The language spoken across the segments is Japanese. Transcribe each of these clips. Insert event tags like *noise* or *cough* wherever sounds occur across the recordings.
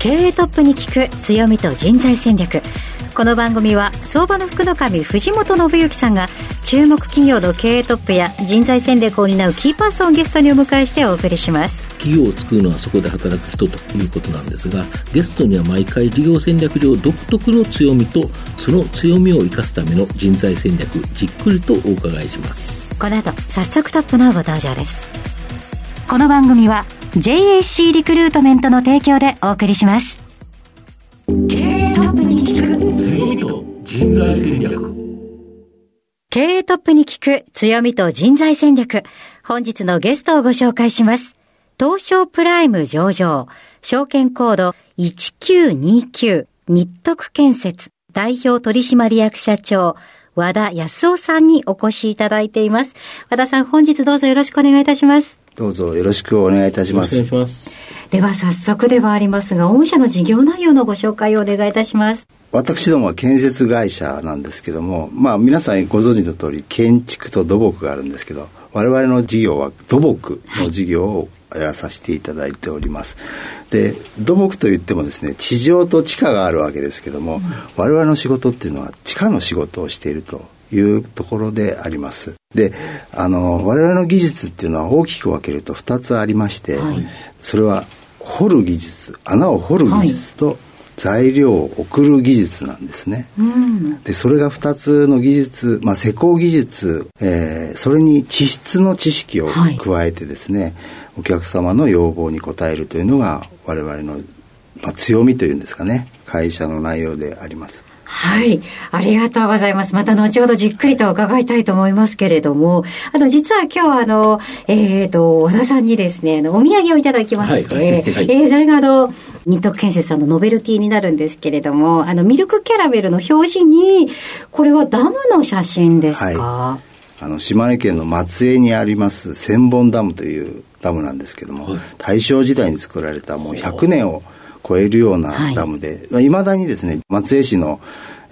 経営トップに聞く強みと人材戦略。この番組は相場の福の神藤本信之さんが注目企業の経営トップや人材戦略を担うキーパーソンをゲストにお迎えしてお送りします。企業を作るのはそこで働く人ということなんですがゲストには毎回事業戦略上独特の強みとその強みを生かすための人材戦略じっくりとお伺いします。この後早速トップのご登場です。この番組は JAC リクルートメントの提供でお送りします。経営トップに聞く。強みと人材戦略。経営トップに聞く。強みと人材戦略。本日のゲストをご紹介します。東証プライム上場、証券コード1929日徳建設。代表取締役社長、和田康夫さんにお越しいただいています。和田さん、本日どうぞよろしくお願いいたします。どうぞよろしくお願いいたします。お願いしますでは早速ではありますが、御社の事業内容のご紹介をお願いいたします。私どもは建設会社なんですけども、まあ皆さんご存知の通り建築と土木があるんですけど、我々の事業は土木の事業をやらさせていただいております。で、土木といってもですね、地上と地下があるわけですけども、我々の仕事っていうのは地下の仕事をしているというところであります。で、あの、我々の技術っていうのは大きく分けると2つありまして、それは掘る技術、穴を掘る技術と材料を送る技術なんですね。で、それが2つの技術、まあ、施工技術、えーそれに地質の知識をはい。加えてですね、お客様の要望に応えるというのが我々の、まあ、強みというんですかね、会社の内容であります。はい。ありがとうございます。また後ほどじっくりと伺いたいと思いますけれども、あの、実は今日はあの、えっ、と、和田さんにですね、あのお土産をいただきまして、はいはいはい。えーそれがあの、日徳建設さんのノベルティになるんですけれども、あの、ミルクキャラメルの表紙に、これはダムの写真ですか、はあの島根県の松江にあります千本ダムというダムなんですけども、大正時代に作られたもう100年を超えるようはい。なダムで、いまだにですね松江市の、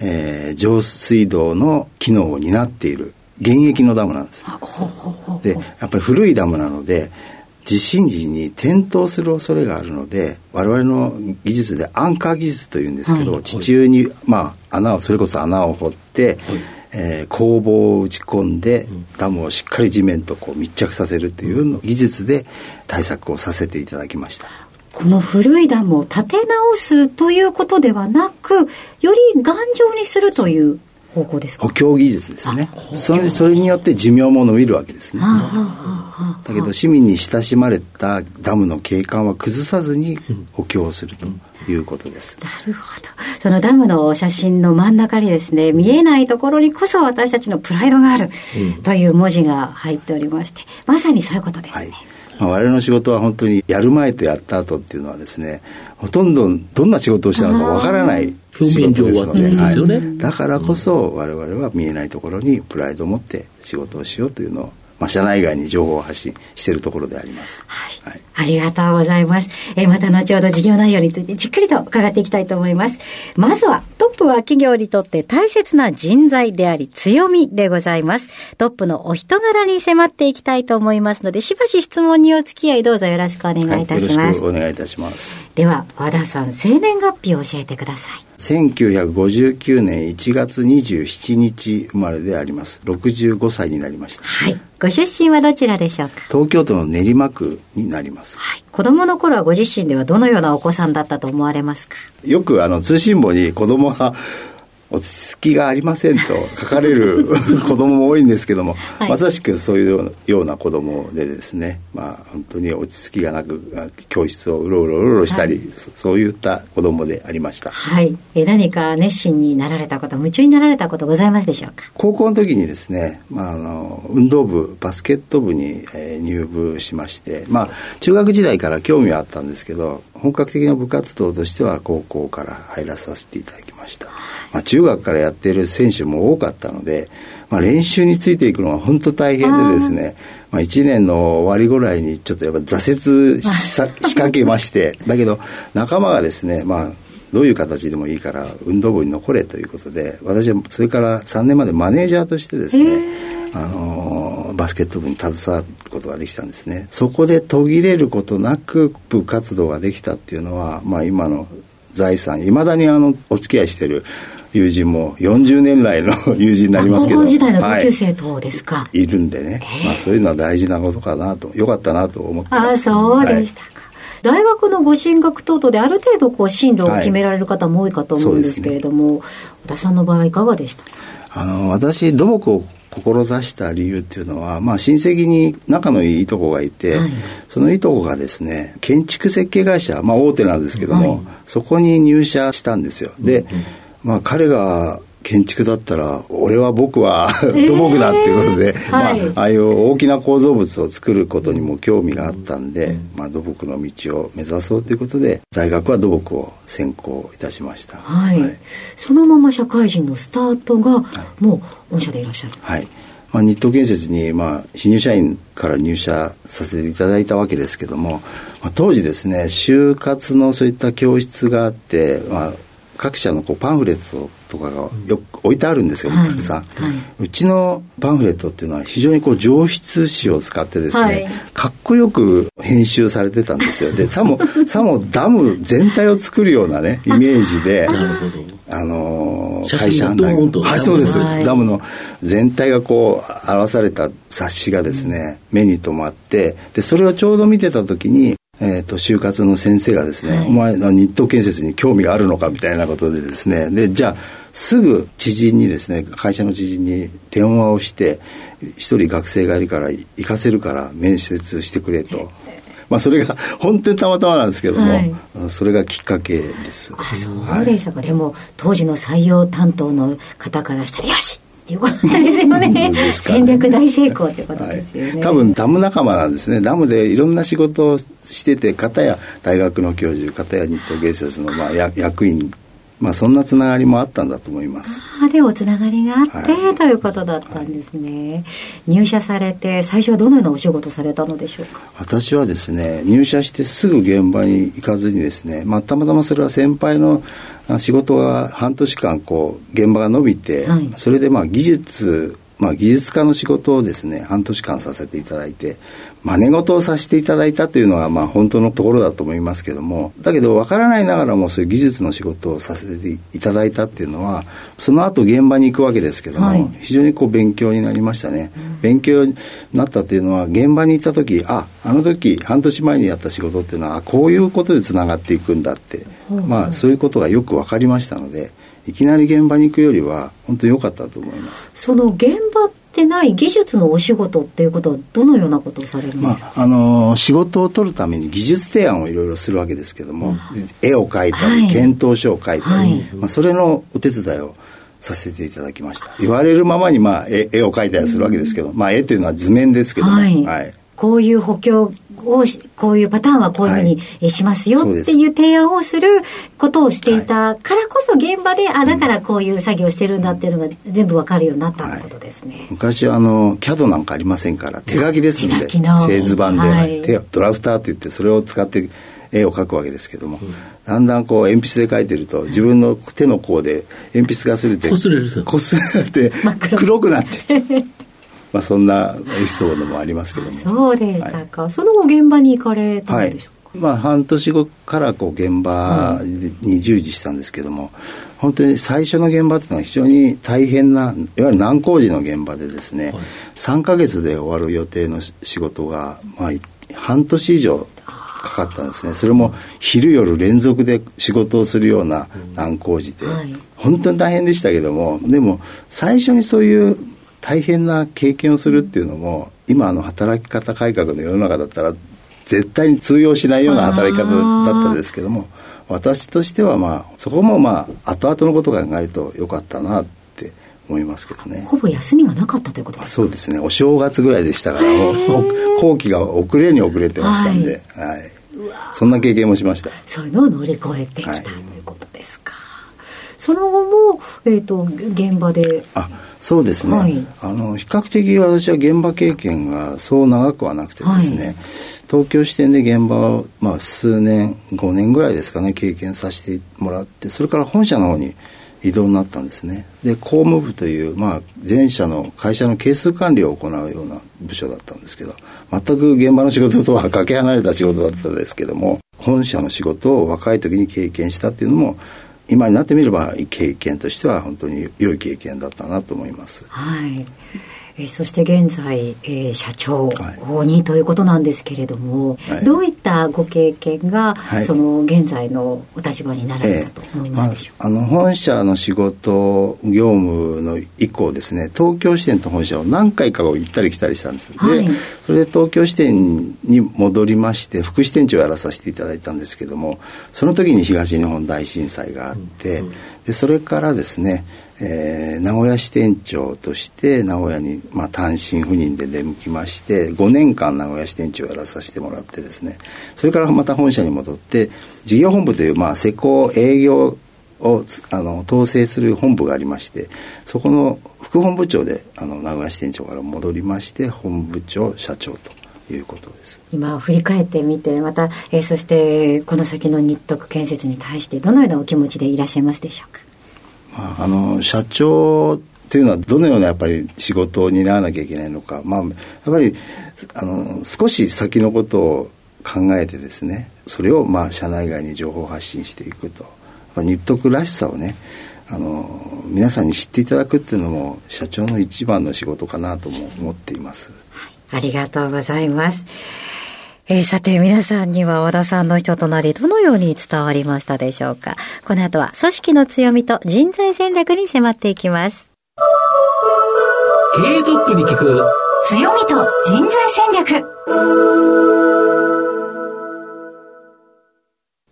えー上水道の機能を担っている現役のダムなんです。でやっぱり古いダムなので地震時に転倒する恐れがあるので我々の技術でアンカー技術というんですけど、はい。地中に、まあ、穴をそれこそ穴を掘って、えー工房を打ち込んで、ダムをしっかり地面とこう密着させるというの技術で対策をさせていただきました。この古いダムを建て直すということではなく、より頑丈にするという方向ですか？補強技術ですね。それそれによって寿命も伸びるわけですね。だけど市民に親しまれたダムの景観は崩さずに補強するということです、なるほど。そのダムの写真の真ん中にですね、見えないところにこそ私たちのプライドがあるという文字が入っておりまして、まさにそういうことですね。はいまあ、我々の仕事は本当にやる前とやった後っていうのはですねほとんどどんな仕事をしたのかわからない仕事ですのでねはい。だからこそ我々は見えないところにプライドを持って仕事をしようというのを、まあ、社内外に情報を発信しているところであります。はい。はい。ありがとうございます。えーまた後ほど事業内容についてじっくりと伺っていきたいと思います。まずは、トップは企業にとって大切な人材であり強みでございます。トップのお人柄に迫っていきたいと思いますので、しばし質問にお付き合いどうぞよろしくお願いいたしはい、ます。よろしくお願いいたします。では、和田さん、生年月日を教えてください。1959年1月27日生まれであります。65歳になりました。はい。ご出身はどちらでしょうか？東京都の練馬区になります。はい。子供の頃はご自身ではどのようなお子さんだったと思われますか？よくあの通信簿に子供は落ち着きがありませんと書かれる *laughs* 子供も多いんですけども、はい。まさしくそういうような子供でですねまあ本当に落ち着きがなくあ教室をうろうろうろうろしたり、そそういった子供でありました。はい。え何か熱心になられたこと、夢中になられたことございますでしょうか？高校の時にですね、まあ、あの運動部バスケット部に、えー入部しまして、まあ、中学時代から興味はあったんですけど本格的な部活動としては高校から入らさせていただきました、まあ、中学からやっている選手も多かったので、まあ、練習についていくのが本当大変でですね、まあ、1年の終わりぐらいにちょっとやっぱ挫折しかけまして、*laughs* だけど仲間がですね、まあ、どういう形でもいいから運動部に残れということで、私はそれから3年までマネージャーとしてですね、あのバスケット部に携わることができたんですね。そこで途切れることなく部活動ができたっていうのは、まあ今の財産、いまだにあのお付き合いしてる友人も40年来の友人になりますけど。高校時代の同級生とですか、はい、いるんでね、まあ、そういうのは大事なことかなとよかったなと思ってます。あそうでしたか、はい。大学のご進学等々である程度こう進路を決められる方も多いかと思うんですけれども、はいね、小田さんの場合いかがでした？あの私土木を志した理由っていうのは、まあ、親戚に仲のいいいとこがいて、はい、そのいとこがですね建築設計会社、まあ、大手なんですけども、はい、そこに入社したんですよ。で、うんまあ、彼が建築だったら俺は僕は *laughs* 土木だっていうことで、えー、まあ、はい、ああいう大きな構造物を作ることにも興味があったんで、まあ、土木の道を目指そうということで大学は土木を専攻いたしました、はい、はい、そのまま社会人のスタートがもう御社でいらっしゃる。はい。まあ、日東建設に、まあ、新入社員から入社させていただいたわけですけども、まあ、当時ですね就活のそういった教室があって、まあ、各社のこうパンフレットとかがよく置いてあるんですよ、たくさん、はい、うちのパンフレットっていうのは非常にこう上質紙を使ってですね、はい、かっこよく編集されてたんですよ。でさも *laughs* さもダム全体を作るようなねイメージであのー、会社案内はいそうです、はい、ダムの全体がこう表された雑誌がですね、目に留まってでそれをちょうど見てた時にえーと、就活の先生がですね、はい、お前日東建設に興味があるのかみたいなことでですねでじゃあすぐ知人にですね会社の知人に電話をして一人学生がいるから行かせるから面接してくれと。まあ、それが本当にたまたまなんですけども、はい、それがきっかけです。あそうでしたか、はい、でも当時の採用担当の方からしたら「よしっていうことですよね。ね戦略大成功ということですよね、はい、多分ダム仲間なんですね。ダムでいろんな仕事をしてて、方や大学の教授、方や日東芸術のまあ役員まあ、そんなつながりもあったんだと思います。あでおつながりがあって、はい、ということだったんですね、はい、入社されて最初はどのようなお仕事されたのでしょうか？私はですね入社してすぐ現場に行かずにですね、まあ、たまたまそれは先輩の仕事が半年間こう現場が伸びて、はい、それでまあ技術まあ、技術家の仕事をですね半年間させていただいて真似事をさせていただいたというのがまあ本当のところだと思いますけどもだけど分からないながらもそういう技術の仕事をさせていただいたっていうのはその後現場に行くわけですけども、はい、非常にこう勉強になりましたね、うん、勉強になったというのは現場に行った時ああの時半年前にやった仕事っていうのはこういうことでつながっていくんだって、まあそういうことがよく分かりましたので。いきなり現場に行くよりは本当に良かったと思います。その現場ってない技術のお仕事っていうことはどのようなことをされるんですか、まあ、あの仕事を取るために技術提案をいろいろするわけですけども、うん、絵を描いたり、はい、検討書を書いたり、はい、まあ、それのお手伝いをさせていただきました。言われるままに、まあ、絵絵を描いたりするわけですけど、うん、まあ、絵というのは図面ですけども、はい、はい。こういう補強をこういうパターンはこういうふうにしますよっていう提案をすることをしていたからこそ現場で、あだからこういう作業してるんだっていうのが全部わかるようになったってことですね、はい、昔はあの CAD なんかありませんから手書きですんで製図版で、はい、ドラフターといってそれを使って絵を描くわけですけども、うん、だんだんこう鉛筆で描いてると自分の手の甲で鉛筆がすれてこすれると。こすれて黒。くなってまあ、そんなエピソードもありますけども。そうでしたか、はい、その後現場に行かれたんでしょうか、はい、まあ、半年後からこう現場に従事したんですけども、はい、本当に最初の現場っていうのは非常に大変ないわゆる難工事の現場でですね、はい、3か月で終わる予定の仕事が、まあ、半年以上かかったんですね。それも昼夜連続で仕事をするような難工事で、本当に大変でしたけどもでも最初にそういう大変な経験をするっていうのも今の働き方改革の世の中だったら絶対に通用しないような働き方だったんですけども私としてはまあそこもまあ後々のことを考えるとよかったなって思いますけどね。ほぼ休みがなかったということですか？そうですね。お正月ぐらいでしたから後期が遅れに遅れてましたんで、はい、はい、そんな経験もしました。そういうのを乗り越えてきた、はい、ということですかその後も、えーと、現場で。あそうですね、はい、あの比較的私は現場経験がそう長くはなくてですね、はい、東京支店で現場を、まあ、数年5年ぐらいですかね経験させてもらってそれから本社の方に移動になったんですね。で公務部という、まあ、全社の会社の係数管理を行うような部署だったんですけど全く現場の仕事とはかけ離れた仕事だったんですけども本社の仕事を若い時に経験したっていうのも今になってみれば経験としては本当に良い経験だったなと思います。はいえー、そして現在、えー、社長にということなんですけれども、はい、どういったご経験が、はい、その現在のお立場になるかと思いますでしょうか、えーまあ、あの本社の仕事業務の以降ですね東京支店と本社を何回か行ったり来たりしたんです、はい、でそれで東京支店に戻りまして副支店長をやらさせていただいたんですけどもその時に東日本大震災があって、うんうん、でそれからですねえー、名古屋支店長として名古屋に、まあ、単身赴任で出向きまして5年間名古屋支店長をやらさせてもらってですねそれからまた本社に戻って事業本部という、まあ、施工営業をあの統制する本部がありましてそこの副本部長であの名古屋支店長から戻りまして本部長社長と。いうことです今振り返ってみてまた、えー、そしてこの先の日徳建設に対してどのようなお気持ちでいらっしゃいますでしょうか？あの社長っていうのはどのようなやっぱり仕事を担わなきゃいけないのか、まあ、やっぱりあの少し先のことを考えてですねそれをまあ社内外に情報発信していくと。日徳らしさをねあの皆さんに知っていただくっていうのも社長の一番の仕事かなとも思っています、ありがとうございます。えー、さて皆さんには和田さんの人となりどのように伝わりましたでしょうかこの後は組織の強みと人材戦略に迫っていきます。経営トップに聞く強みと人材戦略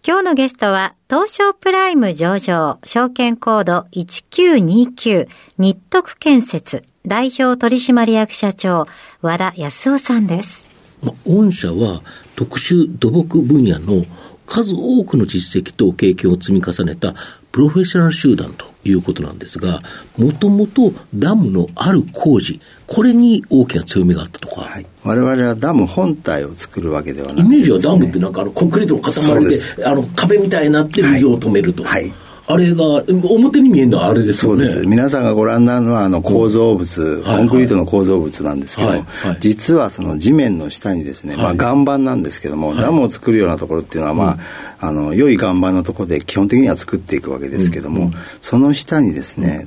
今日のゲストは東証プライム上場証券コード1929日徳建設代表取締役社長和田康夫さんです。まあ、御社は特殊土木分野の数多くの実績と経験を積み重ねたプロフェッショナル集団ということなんですが、もともとダムのある工事、これに大きな強みがあったとか。はい、我々はダム本体を作るわけではなくて、ね、イメージはダムってなんかあのコンクリートの塊で、あの壁みたいになって水を止めると。はい、はいあれが、表に見えるのはあれですよね。そうです。皆さんがご覧になるのは、あの、構造物、コンクリートの構造物なんですけど、はいはい、実はその地面の下にですね、まあ、岩盤なんですけども、ダムを作るようなところっていうのは、まあ、あの、良い岩盤のところで基本的には作っていくわけですけども、その下にですね、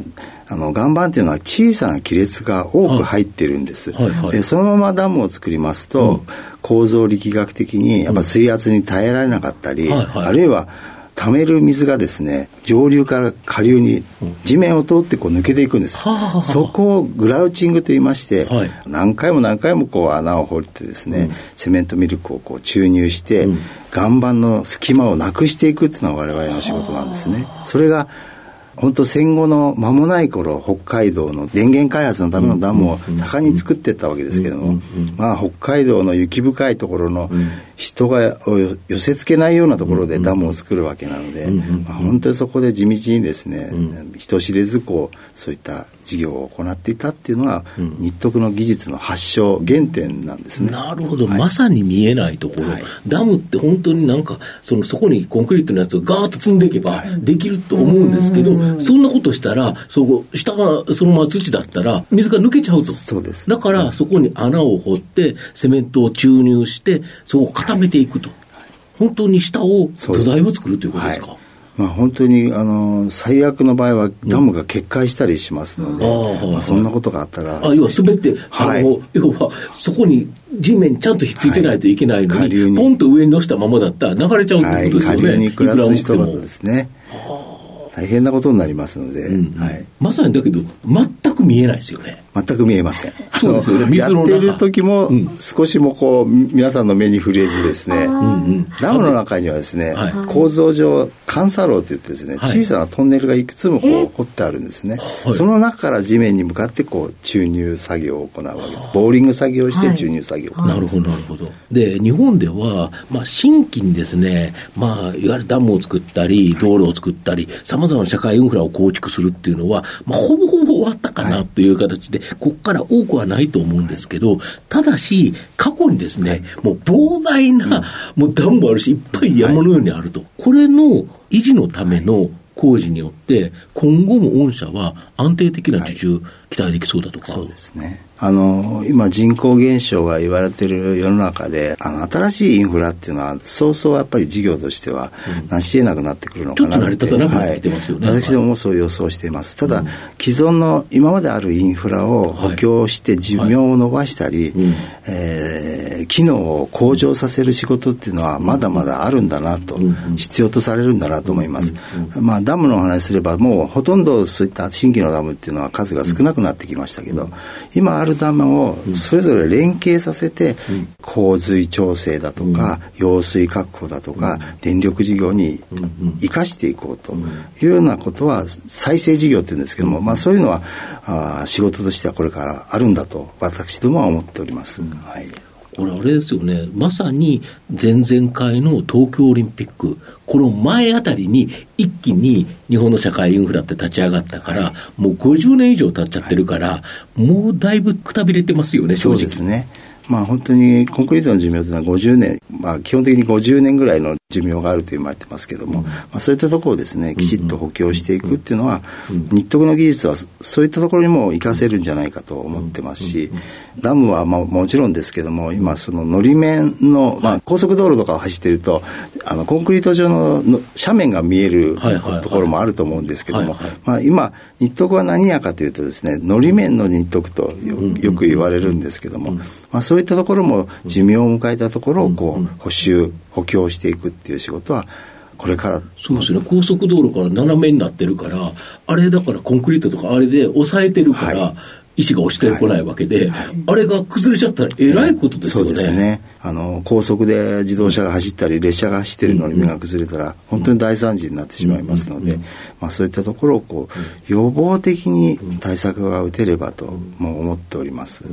あの岩盤っていうのは小さな亀裂が多く入ってるんです、はいはい。はい、でそのままダムを作りますと、うん、構造力学的にやっぱ水圧に耐えられなかったり、うんはいはい、あるいは溜める水がですね上流から下流に地面を通ってこう抜けていくんです、うん、そこをグラウチングと言いまして、はい、何回も何回もこう穴を掘ってですね、うん、セメントミルクをこう注入して、うん、岩盤の隙間をなくしていくっていうのが我々の仕事なんですね。それが本当戦後の間もない頃北海道の電源開発のためのダムを盛んに作っていったわけですけども、まあ、北海道の雪深いところの人が寄せ付けないようなところでダムを作るわけなので、まあ、本当にそこで地道にですね、人知れずこうそういった事業を行っていたっていうのは、うん、日徳の技術の発祥原点なんですね。なるほど、はい、まさに見えないところ、はい、ダムって本当になんかそのそこにコンクリートのやつをガーッと積んでいけばできると思うんですけど、はい、そんなことしたらそこ下がそのまま土だったら水が抜けちゃうと。そうです。だからそこに穴を掘ってセメントを注入してそこを固めていくと、本当に下を土台を作るということですか？まあ、本当にあの最悪の場合はダムが決壊したりしますので、うん、まあ、そんなことがあったら、あ要は滑って、はい、要はそこに地面にちゃんとひっついてないといけないのに、はい、に。ポンと上に乗せたままだったら流れちゃうってことですよね、はい、下流に暮らす人々ですね。大変なことになりますので、うん、はい、まさにだけど全く見えないですよね全く見えません。そうですよね。やってる時も、少しもこう、皆さんの目に触れずですね、ダムの中にはですね、はい、構造上、監査炉って言ってですね、小さなトンネルがいくつもこう掘ってあるんですね。その中から地面に向かってこう、注入作業を行うわけです。ボーリング作業をして注入作業を行う、なるほど、なるほど。で、日本では、まあ、新規にですね、まあ、いわゆるダムを作ったり、道路を作ったり、さまざまな社会インフラを構築するっていうのは、まあ、ほぼほぼ終わったかなという形で、ここから多くはないと思うんですけど、ただし、過去にですね、もう膨大な、もうダムもあるし、いっぱい山のようにあると。これの維持のための工事によって、今後も御社は安定的な受注、期待できそうだとか。そうですね。あの、今人口減少が言われている世の中で、あの、新しいインフラっていうのは、そうそうやっぱり事業としては、成し得なくなってくるのかなって、うん、ちょっと成り立たなくなってきてますよね。はい、私どももそう予想しています。ただ、うん、既存の今まであるインフラを補強して寿命を伸ばしたり、はいはい、えー、機能を向上させる仕事っていうのは、まだまだあるんだなと、うん、必要とされるんだなと思います。まあ、ダムの話すれば、もうほとんどそういった新規のダムっていうのは数が少なくなってきましたけど、今あるダムをそれぞれ連携させて、洪水調整だとか、揚水確保だとか、電力事業に生かしていこうというようなことは、再生事業っていうんですけども、まあそういうのはあ仕事としてはこれからあるんだと、私どもは思っております。はいこれあれですよね、まさに前々回の東京オリンピック、この前あたりに一気に日本の社会インフラって立ち上がったから、はい、もう50年以上経っちゃってるから、はい、もうだいぶくたびれてますよね、正直。そうですね。まあ本当にコンクリートの寿命というのは50年、まあ基本的に50年ぐらいの寿命があると言われてますけども、うん、まあ、そういったところをですね、きちっと補強していくっていうのは、日徳の技術はそういったところにも活かせるんじゃないかと思ってますし、ダムはまあもちろんですけども、今そののり面の、まあ高速道路とかを走ってると、あのコンクリート上の斜面が見えるところもあると思うんですけども、まあ今、日徳は何やかというとですね、のり面の日徳とよく言われるんですけども、まあそういったところも寿命を迎えたところをこう補修、補強していくっていう仕事はこれから。そうですね。高速道路から斜めになってるからあれだからコンクリートとかあれで抑えてるから、はい。石が押してこないわけで、はい。はい、あれが崩れちゃったらえらいことですよね。そうですね。あの、高速で自動車が走ったり、列車が走ってるのに目が崩れたら、本当に大惨事になってしまいますので、まあそういったところをこう、予防的に対策が打てればと、もう思っております。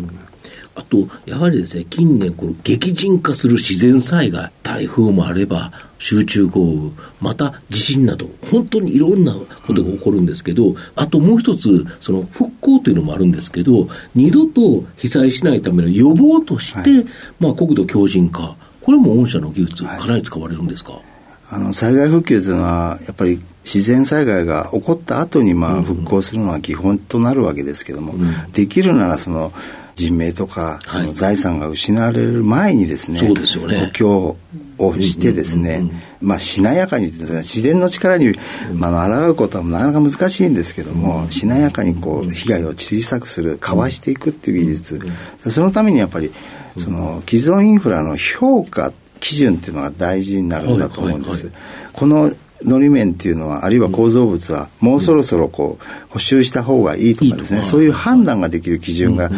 あと、やはりですね、近年、この激甚化する自然災害、台風もあれば、集中豪雨、また地震など、本当にいろんなことが起こるんですけど、うん、あともう一つ、その復興というのもあるんですけど、二度と被災しないための予防として、はい、まあ、国土強靭化、これも御社の技術、かなり使われるんですか、はい、あの災害復旧というのは、やっぱり自然災害が起こった後にまあ復興するのは基本となるわけですけども、うん、できるならその人命とかその財産が失われる前にですね、そうでね。補強をしてですね、まあしなやかに自然の力に、まあ、抗うことはなかなか難しいんですけども、しなやかにこう被害を小さくするかわしていくっていう技術、そのためにやっぱりその既存インフラの評価基準っていうのが大事になるんだと思うんです。こののり面っていうのはあるいは構造物はもうそろそろこう補修した方がいいとかですね、そういう判断ができる基準が、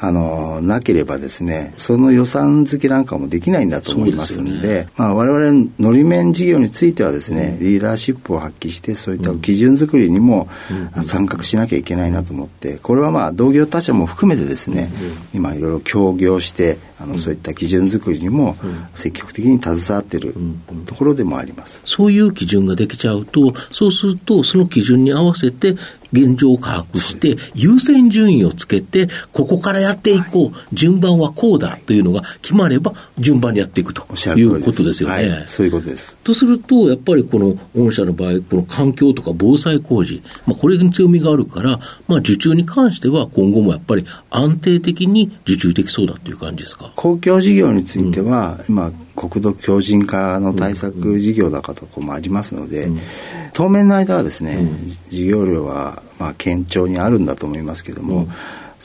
あのなければですねその予算付けなんかもできないんだと思いますんでまあ、我々のり面事業についてはですねリーダーシップを発揮してそういった基準作りにも参画しなきゃいけないなと思ってこれはまあ同業他社も含めてですね今いろいろ協業してあのそういった基準作りにも積極的に携わっているところでもあります。そういう基準ができちゃうと、そうすると、その基準に合わせて、現状を把握して、優先順位をつけて、ここからやっていこう、順番はこうだというのが決まれば、順番にやっていくということですよね。はい、そういうことです。とすると、やっぱりこの御社の場合、この環境とか防災工事、まあ、これに強みがあるから、まあ、受注に関しては、今後もやっぱり安定的に受注できそうだという感じですか？公共事業については、うん、今、国土強靭化の対策事業だかとこもありますので、うん、当面の間はですね、うん、事業量はまあ堅調にあるんだと思いますけども、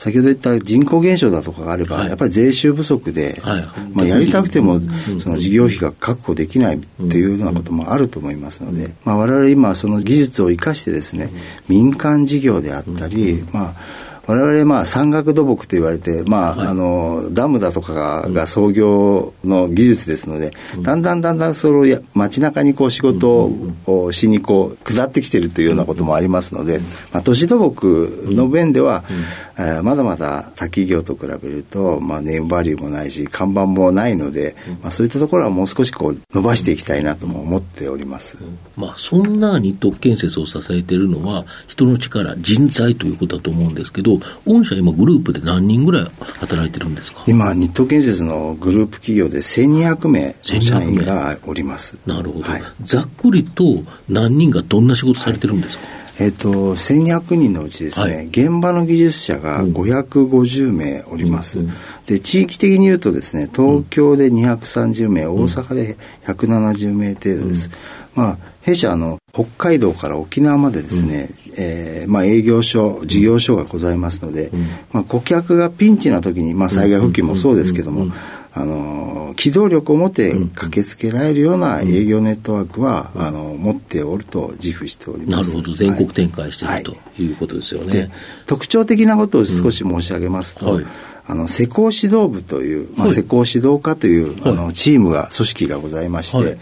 先ほど言った人口減少だとかがあれば、はい、やっぱり税収不足で、はい、まあ、やりたくてもその事業費が確保できないっていうようなこともあると思いますので、まあ、我々今その技術を生かしてですね民間事業であったり、まあ我々まあ山岳土木と言われて、まあ、はい、あのダムだとかが創業の技術ですので、うん、だんだんだんだんその街中にこう仕事をしにこう下ってきているというようなこともありますので、まあ、都市土木の面では、うん、えー、まだまだ他企業と比べると、まあ、ネームバリューもないし看板もないので、まあ、そういったところはもう少しこう伸ばしていきたいなとも思っております、まあ、そんな日東建設を支えているのは人の力人材ということだと思うんですけど御社今グループで何人ぐらい働いてるんですか？今日東建設のグループ企業で1200名の社員がおります。なるほど、はい、ざっくりと何人がどんな仕事されてるんですか、はいえっ、と、1200人のうちですね、はい、現場の技術者が550名おります、うん、で、地域的に言うとですね、東京で230名、うん、大阪で170名程度です。うん、まあ、弊社の北海道から沖縄までですね、うん、えー、まあ、営業所、事業所がございますので、うん、まあ、顧客がピンチな時に、まあ、災害復旧もそうですけども、あの機動力を持って駆けつけられるような営業ネットワークは、あの持っておると自負しております。なるほど。全国展開している、はい、ということですよね、特徴的なことを少し申し上げますと、はい。あの施工指導部という、まあ、施工指導課という、はい、あのチームが組織がございまして、はい、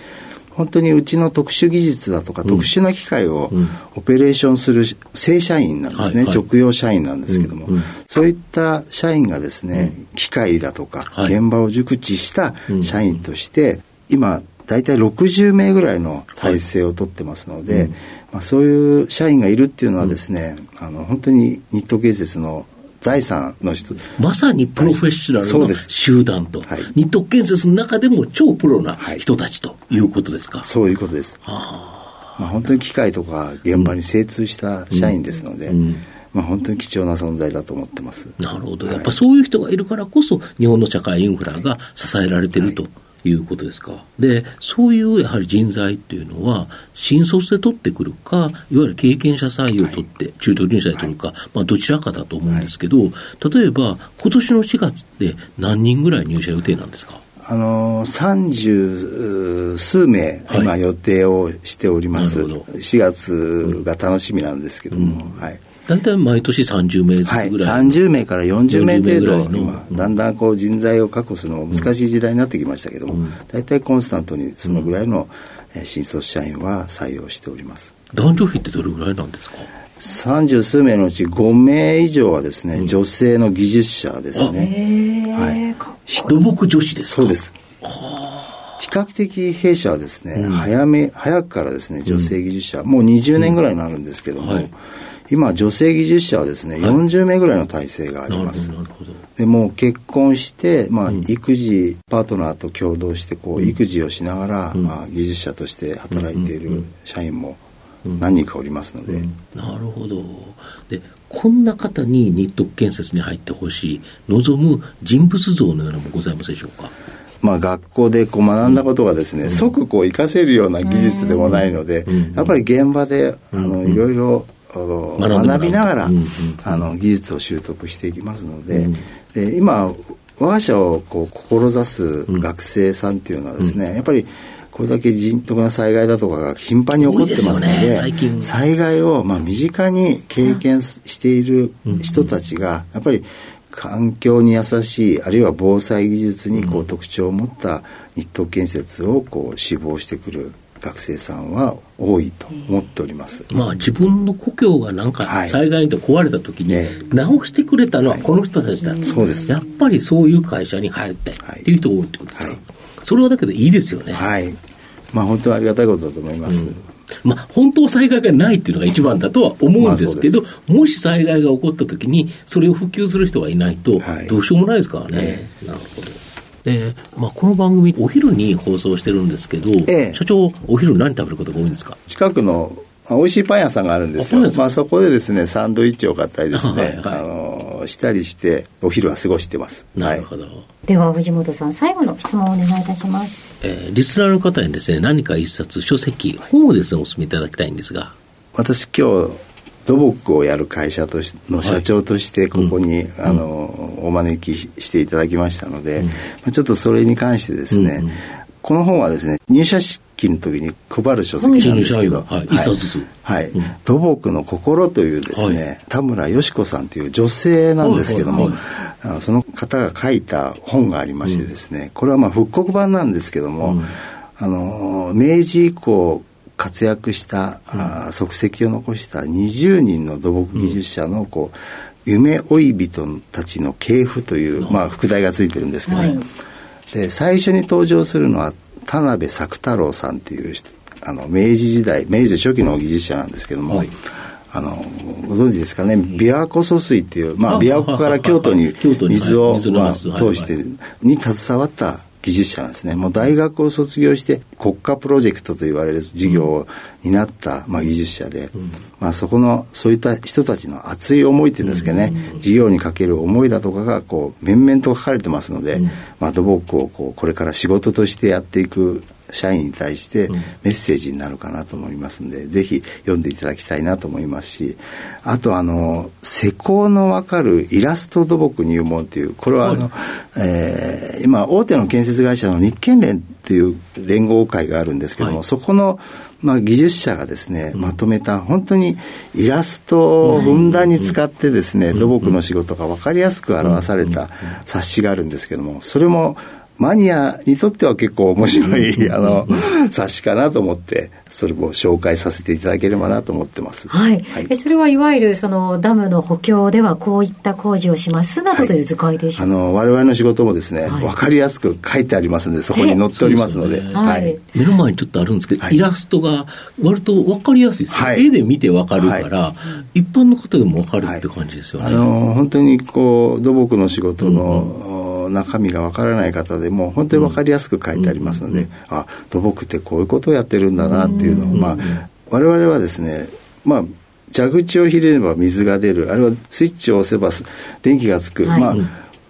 本当にうちの特殊技術だとか、特殊な機械をオペレーションする正社員なんですね、直用社員なんですけども、そういった社員がですね、機械だとか、現場を熟知した社員として、今、大体60名ぐらいの体制をとってますので、まあ、そういう社員がいるっていうのはですね、あの本当に日東建設の財産の人。まさにプロフェッショナルの集団と、はい、日東建設の中でも超プロな人たちということですか、はい、そういうことです、はあ。まあ、本当に機械とか現場に精通した社員ですので、うん。うんまあ、本当に貴重な存在だと思ってます。なるほど、やっぱそういう人がいるからこそ、日本の社会インフラが支えられてると。いうことですか？で、そういうやはり人材っていうのは、新卒で取ってくるか、いわゆる経験者採用を取って、中途入社で取るか、まあどちらかだと思うんですけど、例えば、今年の4月って何人ぐらい入社予定なんですか？あの三十数名、今予定をしております、はい、4月が楽しみなんですけども、うん、はい、大体毎年30名ずつぐらい、はい、30名から40名程度、今、だんだんこう人材を確保するのが難しい時代になってきましたけども、うん、大体コンスタントにそのぐらいの新卒社員は採用しております。男女比ってどれぐらいなんですか？三十数名のうち5名以上はですね、うん、女性の技術者ですね。はい。土木女子ですそうです。比較的弊社はですね、うん、早め、早くからですね、女性技術者、もう20年ぐらいになるんですけども、はい今、女性技術者はですね、はい、40名ぐらいの体制があります。でも結婚して、まあ、育児、パートナーと共同して、こう、育児をしながら、うん、まあ、技術者として働いている社員も何人かおりますので。うん。うん、なるほど。で、こんな方に日徳建設に入ってほしい、望む人物像のようなもございますでしょうか？まあ、学校でこう学んだことがですね、うん、即こう活かせるような技術でもないので、やっぱり現場であのいろいろ学びながら、うんうん、あの技術を習得していきますのでうん、で今我が社をこう志す学生さんっていうのはですね、やっぱりこれだけ人徳な災害だとかが頻繁に起こってますので、ね、災害をまあ身近に経験している人たちが、やっぱり環境に優しい、あるいは防災技術にこう特徴を持った日東建設をこう志望してくる学生さんは多いと思っております、まあ、自分の故郷がなんか災害で壊れた時に直してくれたのはこの人たちだ、はい、そうです。やっぱりそういう会社に入りたいっていう人多いってことですか、はい、それはだけどいいですよね。はい。まあ本当はありがたいことだと思います、うん。まあ、本当は災害がないっていうのが一番だとは思うんですけど、まあ、もし災害が起こったときに、それを普及する人がいないと、どうしようもないですからね。はい、なるほど。で、まあ、この番組、お昼に放送してるんですけど、ええ、社長、お昼何食べることが多いんですか？近くの美味しいパン屋さんがあるんですよ。まあ、そこでですね、サンドイッチを買ったりですね、*laughs* はいはい、あの、したりして、お昼は過ごしてます。なるほど。はい、では、藤本さん、最後の質問をお願いいたします。えー、リスナーの方にですね、何か一冊、書籍、本をですね、お勧めいただきたいんですが。私、今日、土木をやる会社としの社長としてここに、はい、あの、お招きしていただきましたので、うん、ちょっとそれに関してですね、うんうん、この本はですね、入社式の時に配る書籍なんですけど、はい。はい。土木の心というですね、田村よし子さんという女性なんですけども、その方が書いた本がありましてですね、これはまあ復刻版なんですけども、あの、明治以降、活躍した、あ足跡を残した20人の土木技術者のこう、夢追い人たちの系譜という、まあ、副題がついてるんですけど、はい、で最初に登場するのは田辺作太郎さんっていうあの明治時代明治初期の技術者なんですけども、はい、あのご存知ですかね？琵琶湖疎水っていう、まあ、琵琶湖から京都に水を、まあ、通してに携わった技術者なんですね。もう大学を卒業して国家プロジェクトと言われる事業を担った、まあ、技術者で、うん、まあ、そこのそういった人たちの熱い思いっていうんですかね、うん、事業にかける思いだとかがこう面々と書かれてますので、うん、まあ、土木をこうこれから仕事としてやっていく社員に対してメッセージになるかなと思いますんで、うん、ぜひ読んでいただきたいなと思いますしあとあの施工の分かるイラスト土木入門っていうこれはあの、はい、えー、今大手の建設会社の日建連っていう連合会があるんですけども、はい、そこのまあ、技術者がですね、まとめた本当にイラストをふんだんに使ってですね、土木の仕事が分かりやすく表された冊子があるんですけども、それもマニアにとっては結構面白い、あの、冊子かなと思って、それも紹介させていただければなと思ってます。はい。はい、それはいわゆる、その、ダムの補強ではこういった工事をしますなどという図解でしょうか、はい、あの、我々の仕事もですね、わ、はい、かりやすく書いてありますので、そこに載っておりますので。ね、はい。目の前にちょっとあるんですけど、イラストが割とわかりやすいですね。絵で見てわかるから、一般の方でもわかるって感じですよね。あの、本当にこう、土木の仕事の、うんうん中身がわからない方でも本当に分かりやすく書いてありますので、うん、あ土木ってこういうことをやってるんだなっていうのを、まあ、我々はですねまあ蛇口をひれれば水が出る。あるいはスイッチを押せば電気がつく、はい、まあ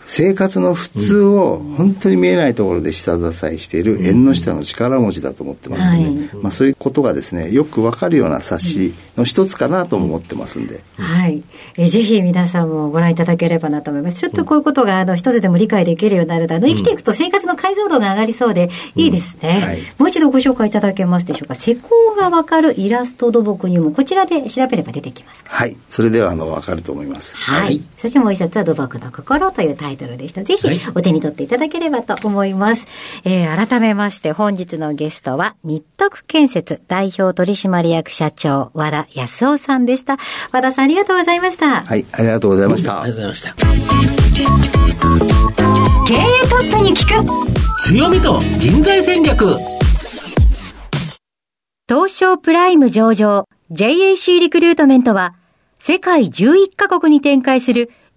生活の普通を本当に見えないところで下支えしている縁の下の力持ちだと思ってますので、はい、まあ、そういうことがですねよくわかるような冊子の一つかなと思ってますんで、はい、えぜひ皆さんもご覧いただければなと思います。ちょっとこういうことがあの一つでも理解できるようになるとあの生きていくと生活の解像度が上がりそうでいいですね、うんはい、もう一度ご紹介いただけますでしょうか。施工がわかるイラスト土木にもこちらで調べれば出てきますはい。それではあのわかると思います。はい、はい、そしてもう一冊は土木の心というタイトルでしたぜひお手に取っていただければと思います。はい、えー、改めまして本日のゲストは、日徳建設代表取締役社長、和田康夫さんでした。和田さんありがとうございました。はい、ありがとうございました。ありがとうございました。経営トップに聞く強みと人材戦略東証プライム上場 JAC リクルートメントは世界11カ国に展開する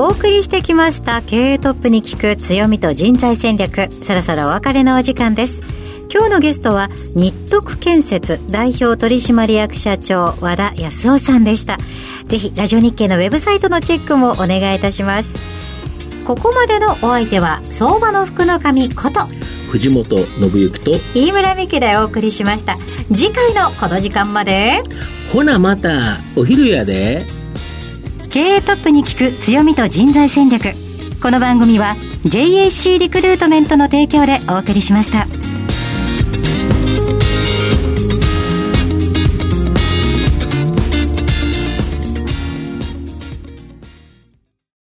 お送りしてきました経営トップに聞く強みと人材戦略。そろそろお別れのお時間です。今日のゲストは日徳建設代表取締役社長和田康夫さんでした。ぜひラジオ日経のウェブサイトのチェックもお願いいたします。ここまでのお相手は相場の福の神こと藤本信之と飯村美希でお送りしました。次回のこの時間まで。ほなまたお昼やで経営トップに聞く強みと人材戦略この番組は JAC リクルートメントの提供でお送りしました。